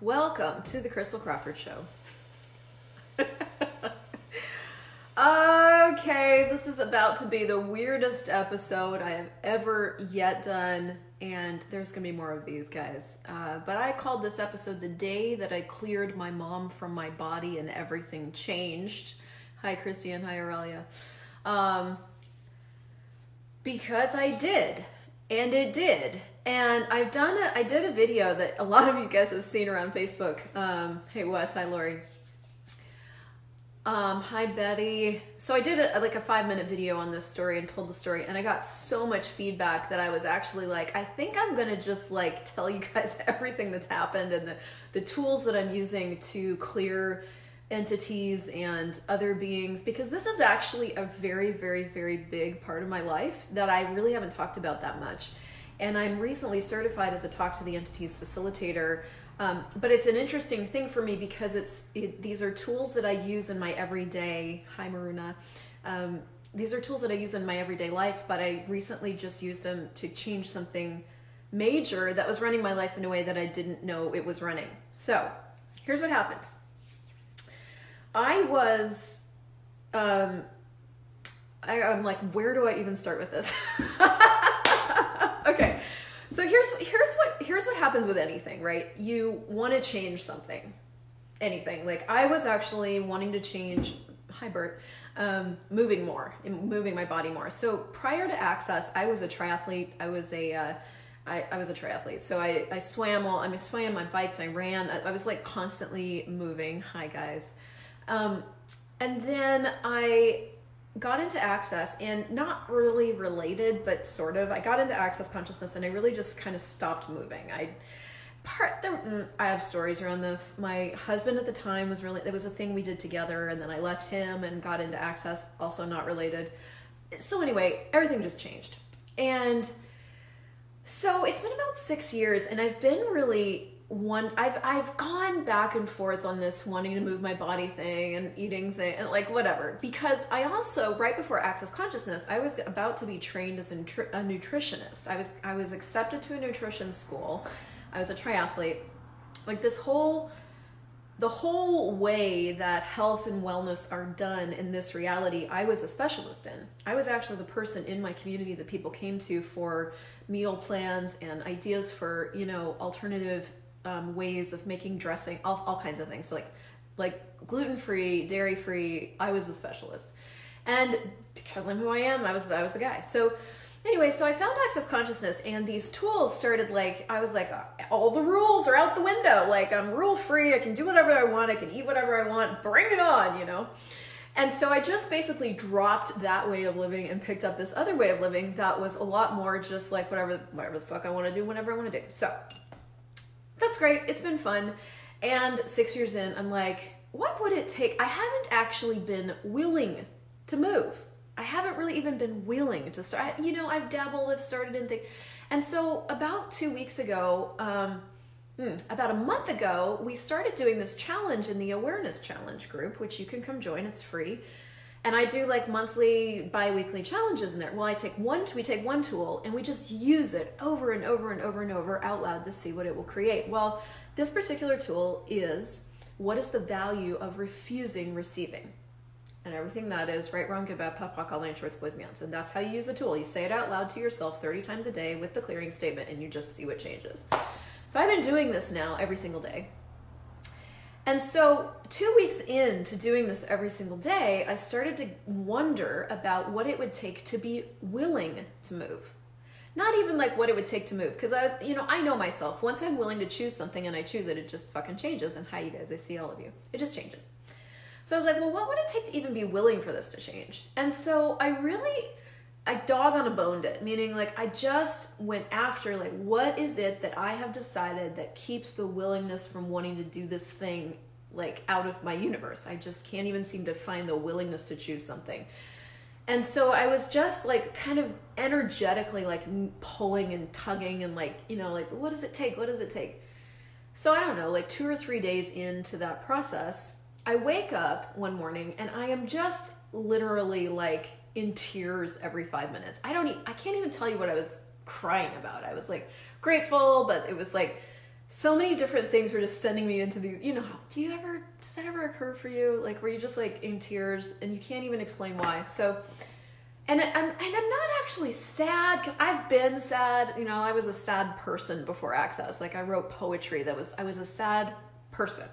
Welcome to the Christel Crawford Show. okay, this is about to be the weirdest episode I have ever yet done, and there's gonna be more of these guys. Uh, but I called this episode The Day That I Cleared My Mom from My Body and Everything Changed. Hi, Christy, and hi, Aurelia. Um, because I did, and it did. And I've done a, I did a video that a lot of you guys have seen around Facebook. Um, hey Wes, hi Lori. Um, hi Betty. So I did a, like a five minute video on this story and told the story, and I got so much feedback that I was actually like, I think I'm gonna just like tell you guys everything that's happened and the the tools that I'm using to clear entities and other beings because this is actually a very very very big part of my life that I really haven't talked about that much and I'm recently certified as a talk to the entities facilitator. Um, but it's an interesting thing for me because it's it, these are tools that I use in my everyday. Hi, Maruna. Um, these are tools that I use in my everyday life, but I recently just used them to change something major that was running my life in a way that I didn't know it was running. So, here's what happened. I was, um, I, I'm like, where do I even start with this? okay. So here's here's what here's what happens with anything, right? You want to change something. Anything. Like I was actually wanting to change hi Bert, um, moving more, moving my body more. So prior to Access, I was a triathlete. I was a uh, I, I, was a triathlete. So I, I swam all, I mean, swam, I biked, I ran. I, I was like constantly moving. Hi guys. Um, and then I got into access and not really related but sort of. I got into access consciousness and i really just kind of stopped moving. I part there mm, i have stories around this. My husband at the time was really it was a thing we did together and then i left him and got into access also not related. So anyway everything just changed. And so it's been about six years and i've been really one I've I've gone back and forth on this wanting to move my body thing and eating thing and like whatever. Because I also right before access consciousness I was about to be trained as a, nutritionist. I was I was accepted to a nutrition school. I was a triathlete. Like this whole the whole way that health and wellness are done in this reality I was a specialist in. I was actually the person in my community that people came to for meal plans and ideas for you know alternative um, ways of making dressing, all, all kinds of things. So like like gluten free, dairy free. I was the specialist, and because I'm who I am, I was the, I was the guy. So anyway, so I found access consciousness, and these tools started like I was like, all the rules are out the window. Like I'm rule free. I can do whatever I want. I can eat whatever I want. Bring it on, you know. And so I just basically dropped that way of living and picked up this other way of living that was a lot more just like whatever whatever the fuck I want to do whenever I want to do. So that's great. It's been fun. And six years in, I'm like, what would it take? I haven't actually been willing to move. I haven't really even been willing to start. You know, I've dabbled, I've started in things. And so about two weeks ago, um, hmm, about a month ago, we started doing this challenge in the Awareness Challenge group, which you can come join. It's free. And I do like monthly, bi-weekly challenges in there. Well, I take one, we take one tool and we just use it over and over and over and over out loud to see what it will create. Well, this particular tool is what is the value of refusing receiving? And everything that is right, wrong, good, bad, POD, POC, all shorts, boys, meows. And that's how you use the tool. You say it out loud to yourself 30 times a day with the clearing statement and you just see what changes. So I've been doing this now every single day. And so, two weeks into doing this every single day, I started to wonder about what it would take to be willing to move. Not even like what it would take to move, because I was, you know, I know myself. Once I'm willing to choose something and I choose it, it just fucking changes. And hi, you guys, I see all of you. It just changes. So I was like, well, what would it take to even be willing for this to change? And so I really I dog on a boned it, meaning like I just went after like what is it that I have decided that keeps the willingness from wanting to do this thing like out of my universe. I just can't even seem to find the willingness to choose something. And so I was just like kind of energetically like pulling and tugging and like, you know, like what does it take? What does it take? So I don't know, like 2 or 3 days into that process, I wake up one morning and I am just literally like in tears every five minutes. I don't, e- I can't even tell you what I was crying about. I was like grateful, but it was like so many different things were just sending me into these. You know, do you ever does that ever occur for you? Like where you just like in tears and you can't even explain why. So. And, and, and I'm not actually sad because I've been sad. You know, I was a sad person before Access. Like I wrote poetry that was I was a sad person,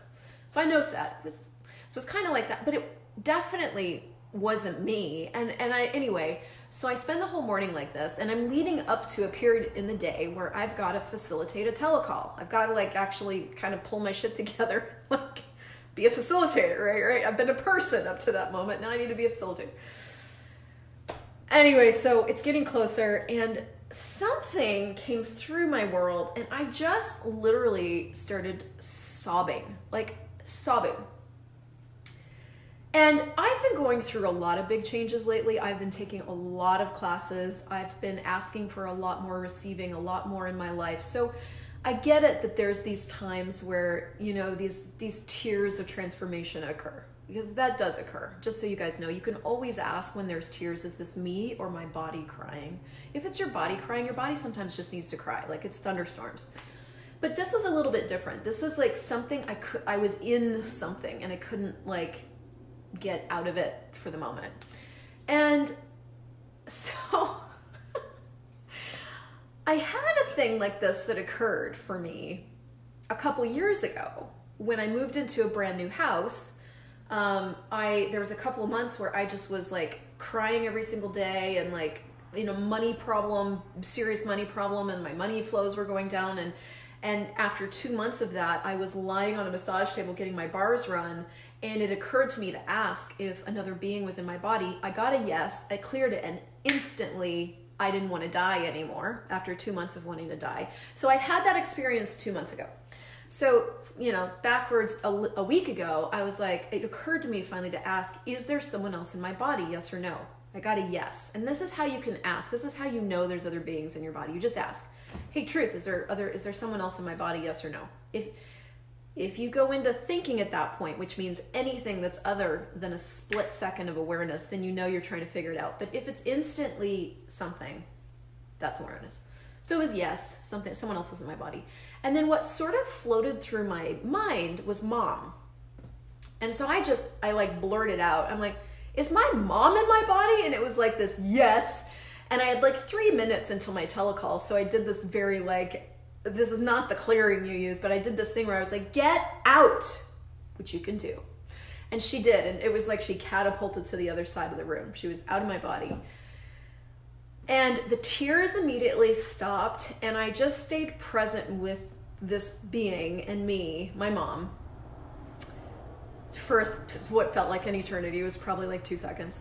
so I know sad. It was, so it's kind of like that, but it definitely wasn't me. And and I anyway. So I spend the whole morning like this, and I'm leading up to a period in the day where I've got to facilitate a telecall. I've got to like actually kind of pull my shit together, like be a facilitator, right? Right. I've been a person up to that moment. Now I need to be a facilitator. Anyway, so it's getting closer, and something came through my world, and I just literally started sobbing, like sobbing. And I've been going through a lot of big changes lately. I've been taking a lot of classes. I've been asking for a lot more, receiving a lot more in my life. So I get it that there's these times where, you know, these these tears of transformation occur. Because that does occur. Just so you guys know, you can always ask when there's tears, is this me or my body crying? If it's your body crying, your body sometimes just needs to cry, like it's thunderstorms. But this was a little bit different. This was like something I could I was in something and I couldn't like get out of it for the moment. And so I had a thing like this that occurred for me a couple years ago when I moved into a brand new house. Um, I there was a couple of months where I just was like crying every single day and like you know money problem, serious money problem, and my money flows were going down and and after two months of that, I was lying on a massage table getting my bars run, and it occurred to me to ask if another being was in my body. I got a yes, I cleared it, and instantly I didn't want to die anymore after two months of wanting to die. So I had that experience two months ago. So, you know, backwards a, a week ago, I was like, it occurred to me finally to ask, is there someone else in my body? Yes or no? I got a yes. And this is how you can ask. This is how you know there's other beings in your body. You just ask, hey, truth, is there other, is there someone else in my body? Yes or no? If, if you go into thinking at that point, which means anything that's other than a split second of awareness, then you know you're trying to figure it out. But if it's instantly something, that's awareness. So it was yes, something someone else was in my body. And then what sort of floated through my mind was mom. And so I just I like blurted out. I'm like, "Is my mom in my body?" And it was like this yes. And I had like 3 minutes until my telecall, so I did this very like this is not the clearing you use, but I did this thing where I was like, get out, which you can do. And she did. And it was like she catapulted to the other side of the room. She was out of my body. And the tears immediately stopped, and I just stayed present with this being and me, my mom, for what felt like an eternity. It was probably like two seconds.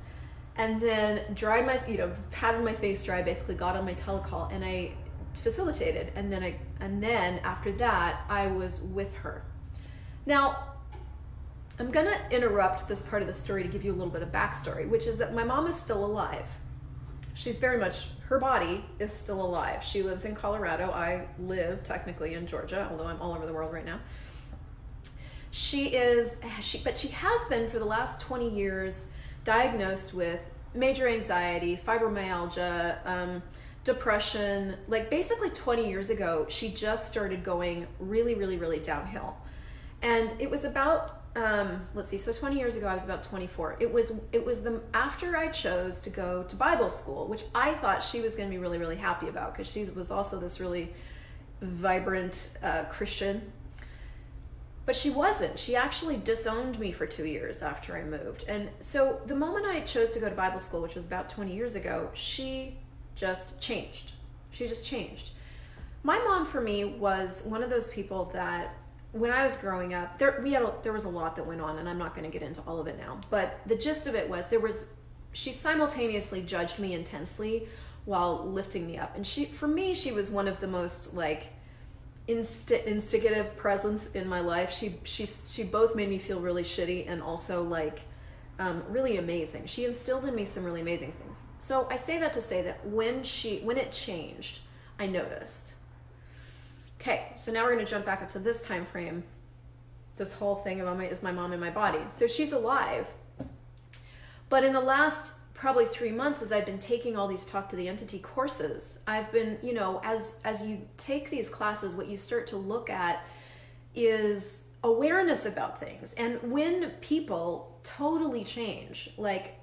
And then dried my, you know, patted my face dry, basically got on my telecall, and I facilitated and then I and then after that I was with her. Now I'm gonna interrupt this part of the story to give you a little bit of backstory, which is that my mom is still alive. She's very much her body is still alive. She lives in Colorado. I live technically in Georgia, although I'm all over the world right now. She is she but she has been for the last 20 years diagnosed with major anxiety, fibromyalgia, um, depression. Like basically 20 years ago, she just started going really, really, really downhill. And it was about um, let's see, so 20 years ago I was about 24. It was it was the after I chose to go to Bible school, which I thought she was going to be really, really happy about because she was also this really vibrant uh, Christian. But she wasn't. She actually disowned me for two years after I moved. And so the moment I chose to go to Bible school, which was about 20 years ago, she just changed. She just changed. My mom, for me, was one of those people that when I was growing up, there we had a, there was a lot that went on, and I'm not going to get into all of it now. But the gist of it was there was she simultaneously judged me intensely while lifting me up, and she for me she was one of the most like insti- instigative presence in my life. She she she both made me feel really shitty and also like um, really amazing. She instilled in me some really amazing things. So I say that to say that when she when it changed, I noticed. Okay, so now we're to jump back up to this time frame. This whole thing about my is my mom in my body. So she's alive. But in the last probably three months as I've been taking all these talk to the entity courses, I've been, you know, as as you take these classes, what you start to look at is awareness about things. And when people totally change, like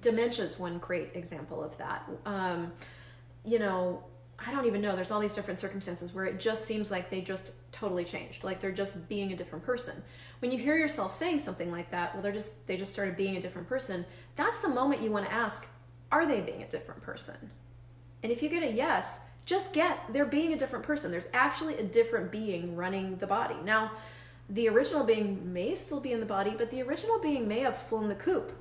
dementia is one great example of that. Um, you know, I don't even know. There's all these different circumstances where it just seems like they just totally changed, like they're just being a different person. When you hear yourself saying something like that, well, they're just they just started being a different person. That's the moment you want to ask, are they being a different person? And if you get a yes, just get they're being a different person. There's actually a different being running the body. Now, the original being may still be in the body, but the original being may have flown the coop.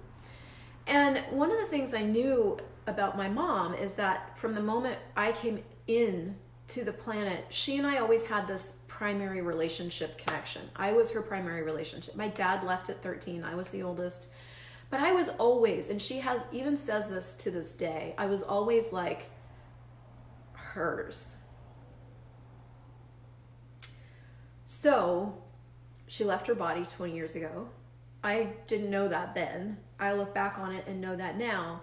And one of the things I knew about my mom is that from the moment I came in to the planet, she and I always had this primary relationship connection. I was her primary relationship. My dad left at 13, I was the oldest. But I was always, and she has even says this to this day, I was always like hers. So she left her body 20 years ago. I didn't know that then. I look back on it and know that now.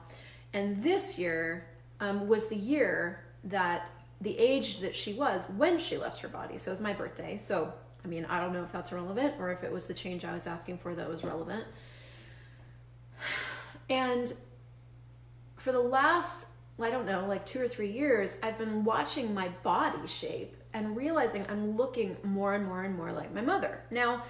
And this year um, was the year that the age that she was when she left her body. So it was my birthday. So, I mean, I don't know if that's relevant or if it was the change I was asking for that was relevant. And for the last, I don't know, like two or three years, I've been watching my body shape and realizing I'm looking more and more and more like my mother. Now,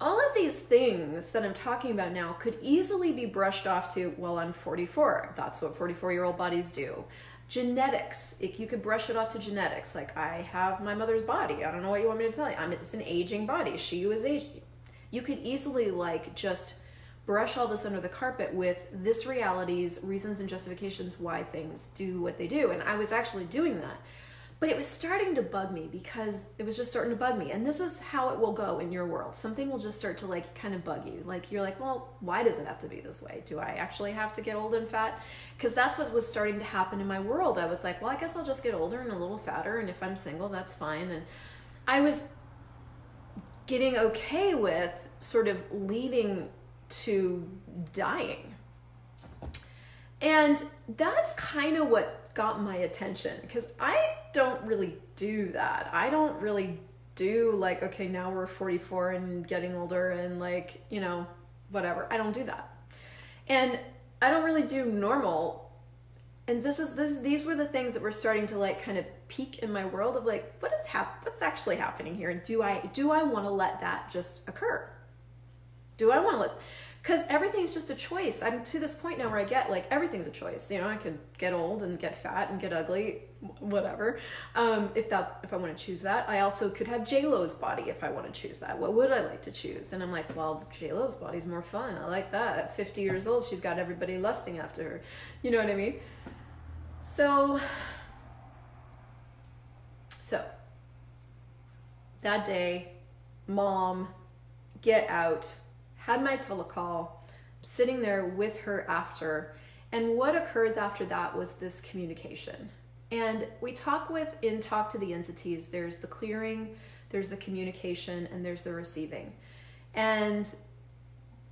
all of these things that I'm talking about now could easily be brushed off to, well, I'm 44. That's what 44 year old bodies do. Genetics, if you could brush it off to genetics, like I have my mother's body. I don't know what you want me to tell you. I'm it's an aging body. She was aging. You could easily like just brush all this under the carpet with this reality's reasons and justifications why things do what they do. And I was actually doing that but it was starting to bug me because it was just starting to bug me. And this is how it will go in your world. Something will just start to like kind of bug you. Like you're like, well, why does it have to be this way? Do I actually have to get old and fat? Because that's what was starting to happen in my world. I was like, well, I guess I'll just get older and a little fatter. And if I'm single, that's fine. And I was getting okay with sort of leading to dying. And that's kind of what got my attention because I don't really do that. I don't really do like, okay, now we're 44 and getting older and like, you know, whatever. I don't do that. And I don't really do normal. And this is this these were the things that were starting to like kind of peak in my world of like what is hap- what's actually happening here and do I do I want to let that just occur? Do I want to let because everything's just a choice. I'm to this point now where I get like everything's a choice. You know, I could get old and get fat and get ugly, whatever. Um, if that if I want to choose that, I also could have J Lo's body if I want to choose that. What would I like to choose? And I'm like, well, J Lo's body's more fun. I like that. At 50 years old, she's got everybody lusting after her. You know what I mean? So, so that day, mom, get out had my telecall, sitting there with her after. And what occurs after that was this communication. And we talk with, in Talk to the Entities, there's the clearing, there's the communication, and there's the receiving. And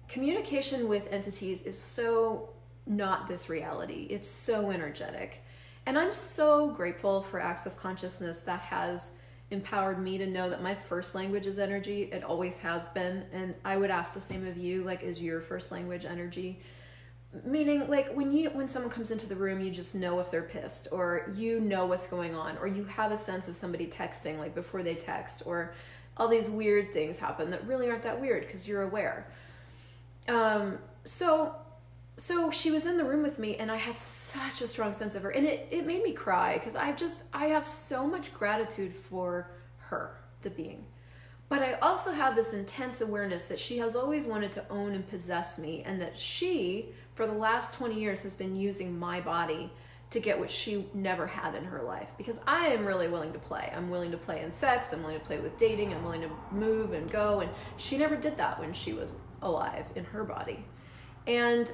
communication with entities is so not this reality, it's so energetic. And I'm so grateful for Access Consciousness that has empowered me to know that my first language is energy. It always has been. And I would ask the same of you, like, is your first language energy? Meaning, like, when you when someone comes into the room, you just know if they're pissed, or you know what's going on, or you have a sense of somebody texting, like before they text, or all these weird things happen that really aren't that weird because you're aware. Um, so so she was in the room with me and i had such a strong sense of her and it, it made me cry because i just i have so much gratitude for her the being. But i also have this intense awareness that she has always wanted to own and possess me and that she for the last 20 years has been using my body to get what she never had in her life because i am really willing to play. I'm willing to play in sex i'm willing to play with dating i'm willing to move and go and she never did that when she was alive in her body. And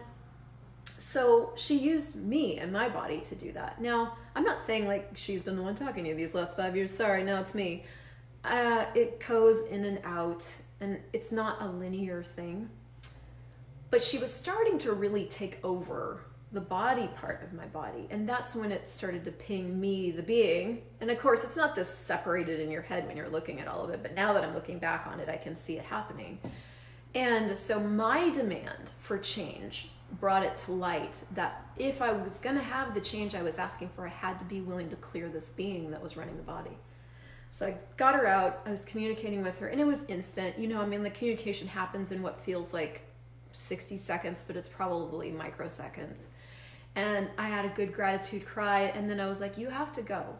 so she used me and my body to do that. Now, I'm not saying like she's been the one talking to you these last five years. Sorry, no, it's me. Uh, it goes in and out, and it's not a linear thing. but she was starting to really take over the body part of my body. And that's when it started to ping me, the being. And of course, it's not this separated in your head when you're looking at all of it, but now that I'm looking back on it, I can see it happening. And so my demand for change brought it to light that if I was going to have the change I was asking for, I had to be willing to clear this being that was running the body. So I got her out, I was communicating with her, and it was instant. You know, I mean, the communication happens in what feels like 60 seconds, but it's probably microseconds and I had a good gratitude cry, and then I was like, "You have to go."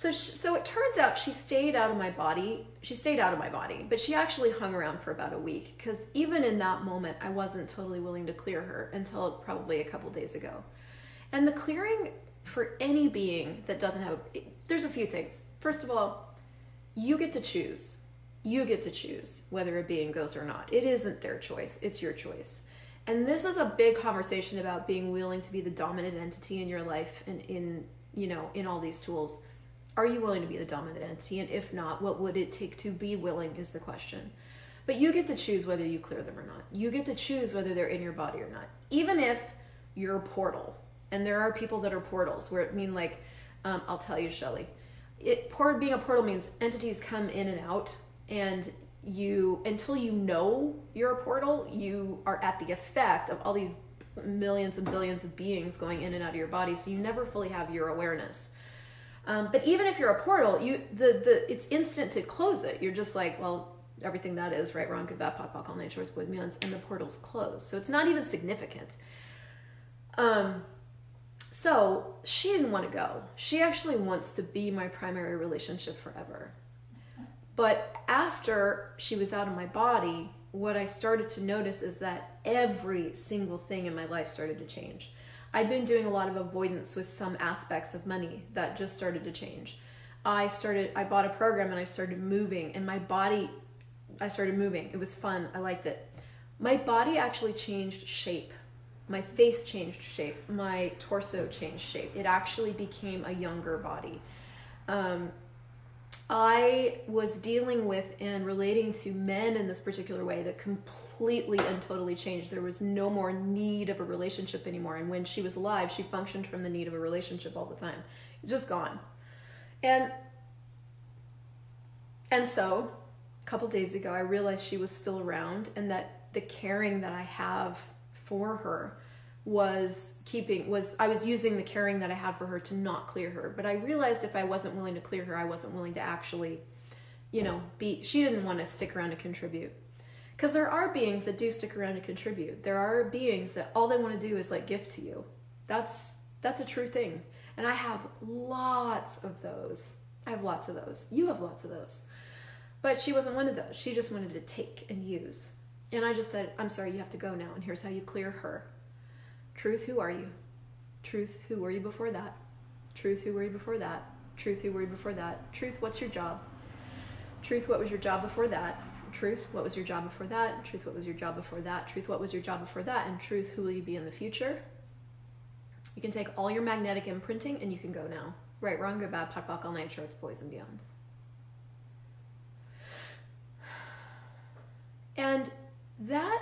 So, she, so it turns out she stayed out of my body. She stayed out of my body, but she actually hung around for about a week because even in that moment, I wasn't totally willing to clear her until probably a couple days ago. And the clearing for any being that doesn't have, there's a few things. First of all, you get to choose. You get to choose whether a being goes or not. It isn't their choice, it's your choice. And this is a big conversation about being willing to be the dominant entity in your life and in, you know, in all these tools. Are you willing to be the dominant entity? And if not, what would it take to be willing is the question. But you get to choose whether you clear them or not. You get to choose whether they're in your body or not. Even if you're a portal, and there are people that are portals, where it mean like, um, I'll tell you, Shelly, it being a portal means entities come in and out, and you until you know you're a portal, you are at the effect of all these millions and billions of beings going in and out of your body, so you never fully have your awareness. Um, but even if you're a portal, you the the it's instant to close it. You're just like, well, everything that is right, wrong, good, bad, POD, POC, all natures, boys, millions, and the portal's closed. So it's not even significant. Um, so she didn't want to go. She actually wants to be my primary relationship forever. But after she was out of my body, what I started to notice is that every single thing in my life started to change. I'd been doing a lot of avoidance with some aspects of money that just started to change. I started, I bought a program and I started moving, and my body, I started moving. It was fun. I liked it. My body actually changed shape. My face changed shape. My torso changed shape. It actually became a younger body. Um, I was dealing with and relating to men in this particular way that completely and totally changed. There was no more need of a relationship anymore. And when she was alive, she functioned from the need of a relationship all the time. Just gone. And and so a couple days ago I realized she was still around and that the caring that I have for her was keeping was I was using the caring that I had for her to not clear her. But I realized if I wasn't willing to clear her, I wasn't willing to actually, you know, be she didn't want to stick around to contribute. Because there are beings that do stick around to contribute. There are beings that all they want to do is like gift to you. That's that's a true thing. And I have lots of those. I have lots of those. You have lots of those. But she wasn't one of those. She just wanted to take and use. And I just said, I'm sorry, you have to go now, and here's how you clear her. Truth, who are you? Truth, who were you before that? Truth, who were you before that? Truth, who were you before that? Truth, what's your job? Truth, what was your job before that? Truth, what was your job before that? Truth, what was your job before that? Truth, what was your job before that? And truth, who will you be in the future? You can take all your magnetic imprinting and you can go now. Right, wrong, good, bad, POD, POC, all nine shorts, boys and beyonds. And that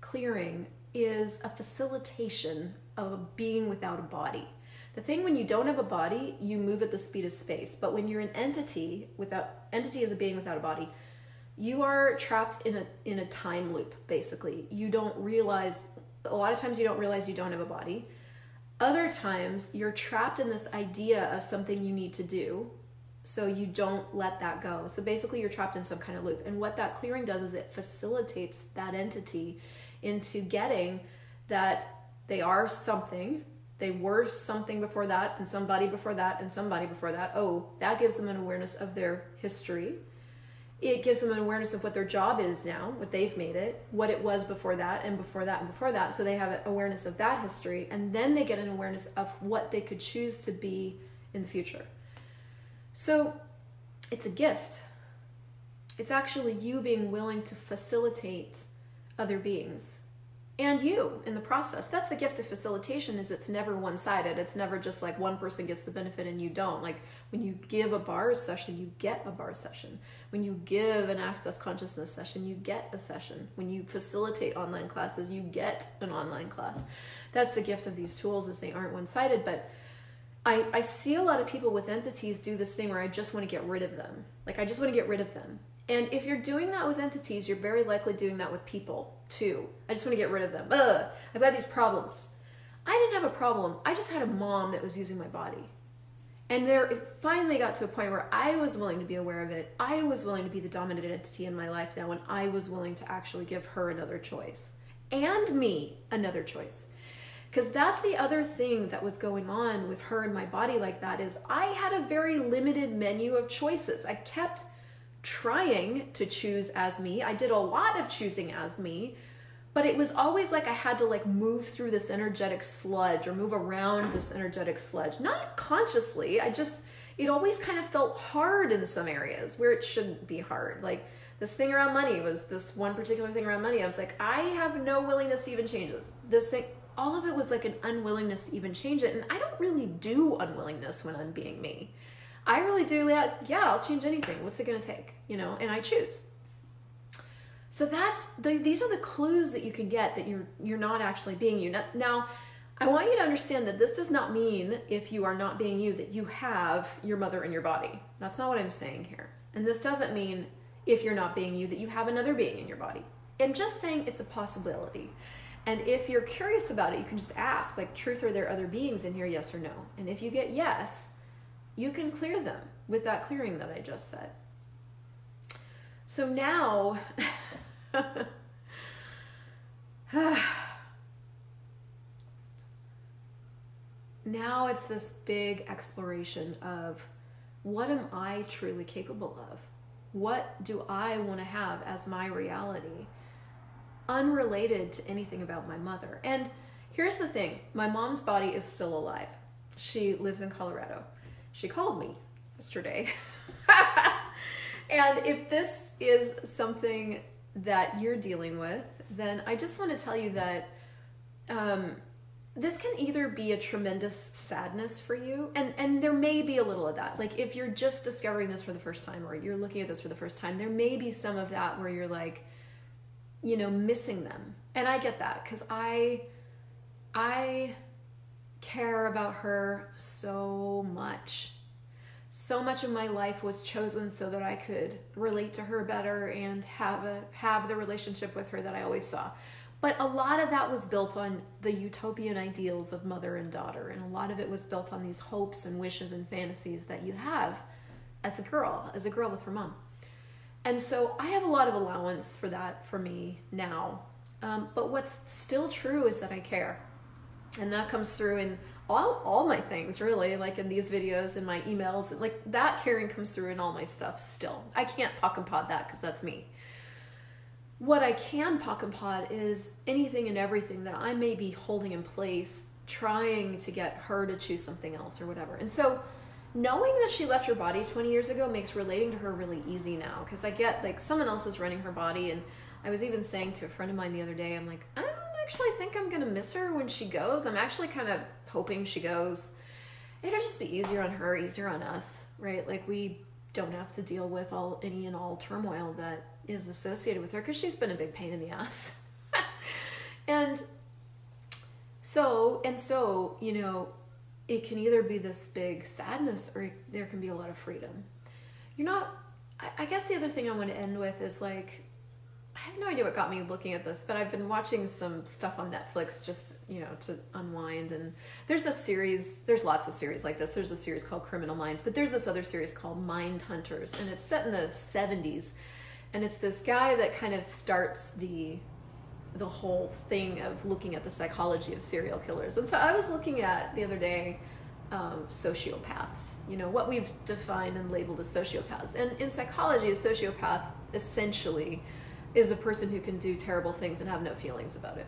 clearing is a facilitation of being without a body. The thing when you don't have a body, you move at the speed of space. But when you're an entity without entity is a being without a body, you are trapped in a in a time loop basically. You don't realize a lot of times you don't realize you don't have a body. Other times you're trapped in this idea of something you need to do. So you don't let that go. So basically you're trapped in some kind of loop. And what that clearing does is it facilitates that entity into getting that they are something. They were something before that and somebody before that and somebody before that. Oh that gives them an awareness of their history. It gives them an awareness of what their job is now what they've made it what it was before that and before that and before that. So they have an awareness of that history and then they get an awareness of what they could choose to be in the future. So it's a gift. It's actually you being willing to facilitate other beings. And you in the process. That's the gift of facilitation is it's never one-sided. It's never just like one person gets the benefit and you don't. Like when you give a bars session you get a bar session. When you give an access consciousness session you get a session. When you facilitate online classes you get an online class. That's the gift of these tools is they aren't one-sided but I, I see a lot of people with entities do this thing where I just want to get rid of them. Like, I just want to get rid of them. And if you're doing that with entities, you're very likely doing that with people too. I just want to get rid of them. Ugh, I've got these problems. I didn't have a problem. I just had a mom that was using my body. And there it finally got to a point where I was willing to be aware of it. I was willing to be the dominant entity in my life now, and I was willing to actually give her another choice and me another choice. Because that's the other thing that was going on with her and my body like that is I had a very limited menu of choices. I kept trying to choose as me. I did a lot of choosing as me, but it was always like I had to like move through this energetic sludge or move around this energetic sludge. Not consciously. I just it always kind of felt hard in some areas where it shouldn't be hard. Like this thing around money was this one particular thing around money. I was like, I have no willingness to even change this. This thing all of it was like an unwillingness to even change it. And I don't really do unwillingness when I'm being me. I really do, yeah, I'll change anything. What's it going to take? You know, and I choose. So that's the, these are the clues that you can get that you're you're not actually being you. Now, now, I want you to understand that this does not mean if you are not being you that you have your mother in your body. That's not what I'm saying here. And this doesn't mean if you're not being you that you have another being in your body. I'm just saying it's a possibility. And if you're curious about it, you can just ask, like, truth, are there other beings in here, yes or no? And if you get yes, you can clear them with that clearing that I just said. So now, now it's this big exploration of what am I truly capable of? What do I want to have as my reality? Unrelated to anything about my mother. And here's the thing my mom's body is still alive. She lives in Colorado she called me yesterday. and if this is something that you're dealing with, then I just want to tell you that um, this can either be a tremendous sadness for you, and, and there may be a little of that. Like if you're just discovering this for the first time or you're looking at this for the first time, there may be some of that where you're like, you know, missing them. And I get that because I, I care about her so much. So much of my life was chosen so that I could relate to her better and have a have the relationship with her that I always saw. But a lot of that was built on the utopian ideals of mother and daughter, and a lot of it was built on these hopes and wishes and fantasies that you have as a girl, as a girl with her mom. And so I have a lot of allowance for that for me now. Um, but what's still true is that I care and that comes through in all all my things really like in these videos and my emails and like that caring comes through in all my stuff still. I can't POC and POD that because that's me. What i can POC and POD is anything and everything that i may be holding in place trying to get her to choose something else or whatever. And so knowing that she left her body 20 years ago makes relating to her really easy now because i get like someone else is running her body and i was even saying to a friend of mine the other day i'm like i actually think I'm gonna miss her when she goes. I'm actually kind of hoping she goes. It'll just be easier on her, easier on us, right? Like we don't have to deal with all any and all turmoil that is associated with her because she's been a big pain in the ass. and so and so, you know, it can either be this big sadness or there can be a lot of freedom. You're not. I, I guess the other thing I want to end with is like I have no idea what got me looking at this, but I've been watching some stuff on Netflix just, you know, to unwind. And there's a series, there's lots of series like this. There's a series called Criminal Minds, but there's this other series called Mind Hunters, and it's set in the 70s. And it's this guy that kind of starts the the whole thing of looking at the psychology of serial killers. And so I was looking at the other day um, sociopaths, you know, what we've defined and labeled as sociopaths. And in psychology, a sociopath essentially is a person who can do terrible things and have no feelings about it.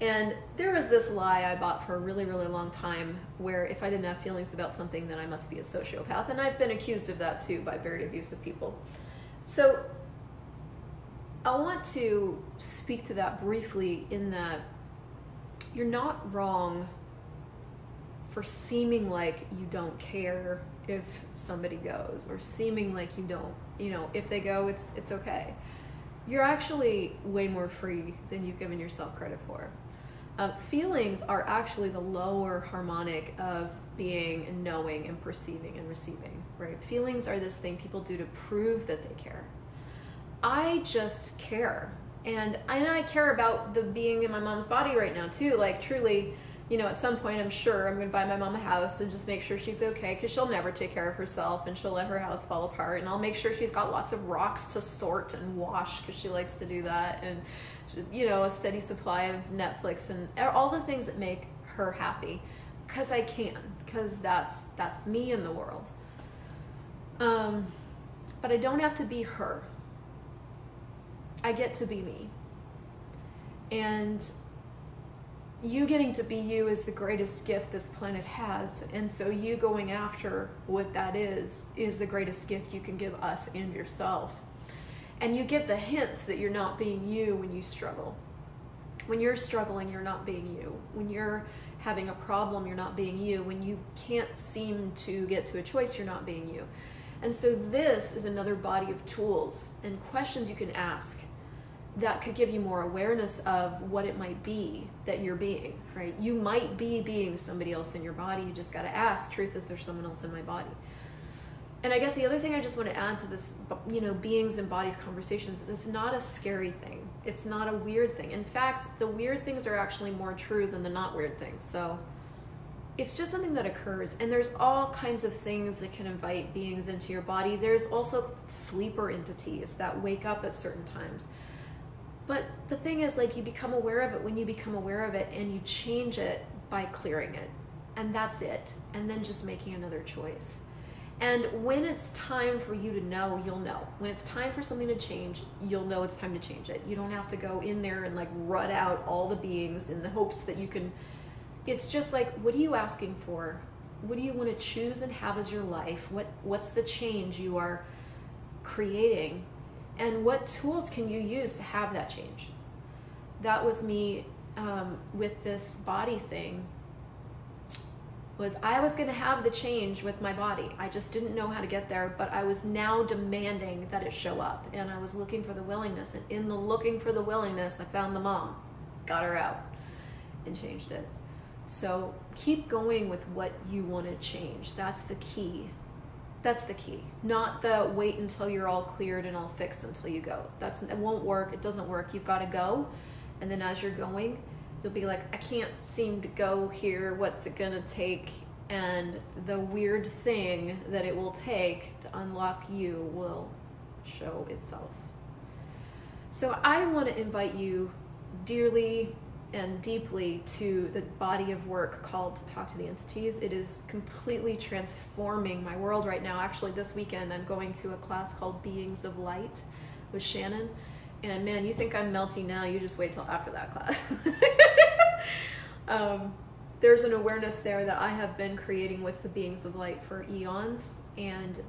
And there was this lie I bought for a really, really long time where if I didn't have feelings about something, then I must be a sociopath. And I've been accused of that too by very abusive people. So I want to speak to that briefly in that you're not wrong for seeming like you don't care if somebody goes or seeming like you don't you know if they go it's it's okay you're actually way more free than you've given yourself credit for. Uh, feelings are actually the lower harmonic of being and knowing and perceiving and receiving right? Feelings are this thing people do to prove that they care. I just care. And and i care about the being in my mom's body right now too like truly you know, at some point, I'm sure I'm going to buy my mom a house and just make sure she's okay because she'll never take care of herself and she'll let her house fall apart. And I'll make sure she's got lots of rocks to sort and wash because she likes to do that. And, you know, a steady supply of Netflix and all the things that make her happy because I can, because that's, that's me in the world. Um, but I don't have to be her. I get to be me. And you getting to be you is the greatest gift this planet has. And so you going after what that is, is the greatest gift you can give us and yourself. And you get the hints that you're not being you when you struggle. When you're struggling, you're not being you. When you're having a problem, you're not being you. When you can't seem to get to a choice, you're not being you. And so this is another body of tools and questions you can ask that could give you more awareness of what it might be that you're being, right? You might be being somebody else in your body. You just got to ask, truth, is there someone else in my body? And I guess the other thing I just want to add to this, you know, beings and bodies conversations is it's not a scary thing. It's not a weird thing. In fact, the weird things are actually more true than the not weird things. So it's just something that occurs. And there's all kinds of things that can invite beings into your body. There's also sleeper entities that wake up at certain times but the thing is, like, you become aware of it when you become aware of it and you change it by clearing it. And that's it. And then just making another choice. And when it's time for you to know, you'll know. When it's time for something to change, you'll know it's time to change it. You don't have to go in there and like rut out all the beings in the hopes that you can. It's just like, what are you asking for? What do you want to choose and have as your life? What What's the change you are creating? And what tools can you use to have that change? That was me um, with this body thing was i was going to have the change with my body. I just didn't know how to get there but i was now demanding that it show up and i was looking for the willingness and in the looking for the willingness i found the mom got her out and changed it. So keep going with what you want to change. That's the key that's the key. Not the wait until you're all cleared and all fixed until you go. That's it won't work. It doesn't work. You've got to go. And then as you're going, you'll be like, I can't seem to go here. What's it going to take? And the weird thing that it will take to unlock you will show itself. So I want to invite you dearly and deeply to the body of work called Talk to the Entities. It is completely transforming my world right now. Actually, this weekend I'm going to a class called Beings of Light with Shannon. And man, you think I'm melting now, you just wait till after that class. um, there's an awareness there that I have been creating with the Beings of Light for eons, and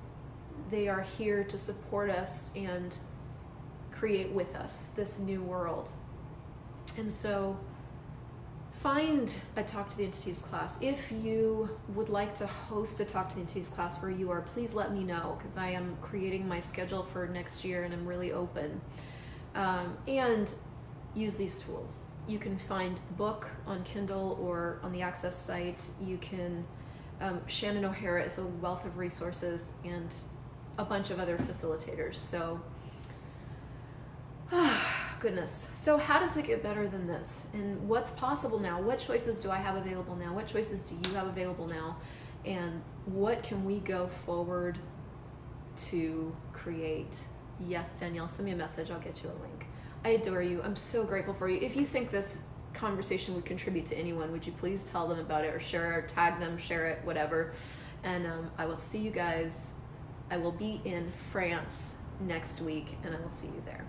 they are here to support us and create with us this new world. And so find a Talk to the Entities class. If you would like to host a Talk to the Entities class where you are, please let me know because I am creating my schedule for next year and I'm really open. Um, and use these tools. You can find the book on Kindle or on the Access site. You can, um, Shannon O'Hara is a wealth of resources and a bunch of other facilitators. So, goodness. So, how does it get better than this? And what's possible now? What choices do I have available now? What choices do you have available now? And what can we go forward to create? Yes, Danielle, send me a message. I'll get you a link. I adore you. I'm so grateful for you. If you think this conversation would contribute to anyone, would you please tell them about it or share it, or tag them, share it, whatever. And um, I will see you guys. I will be in France next week, and I will see you there.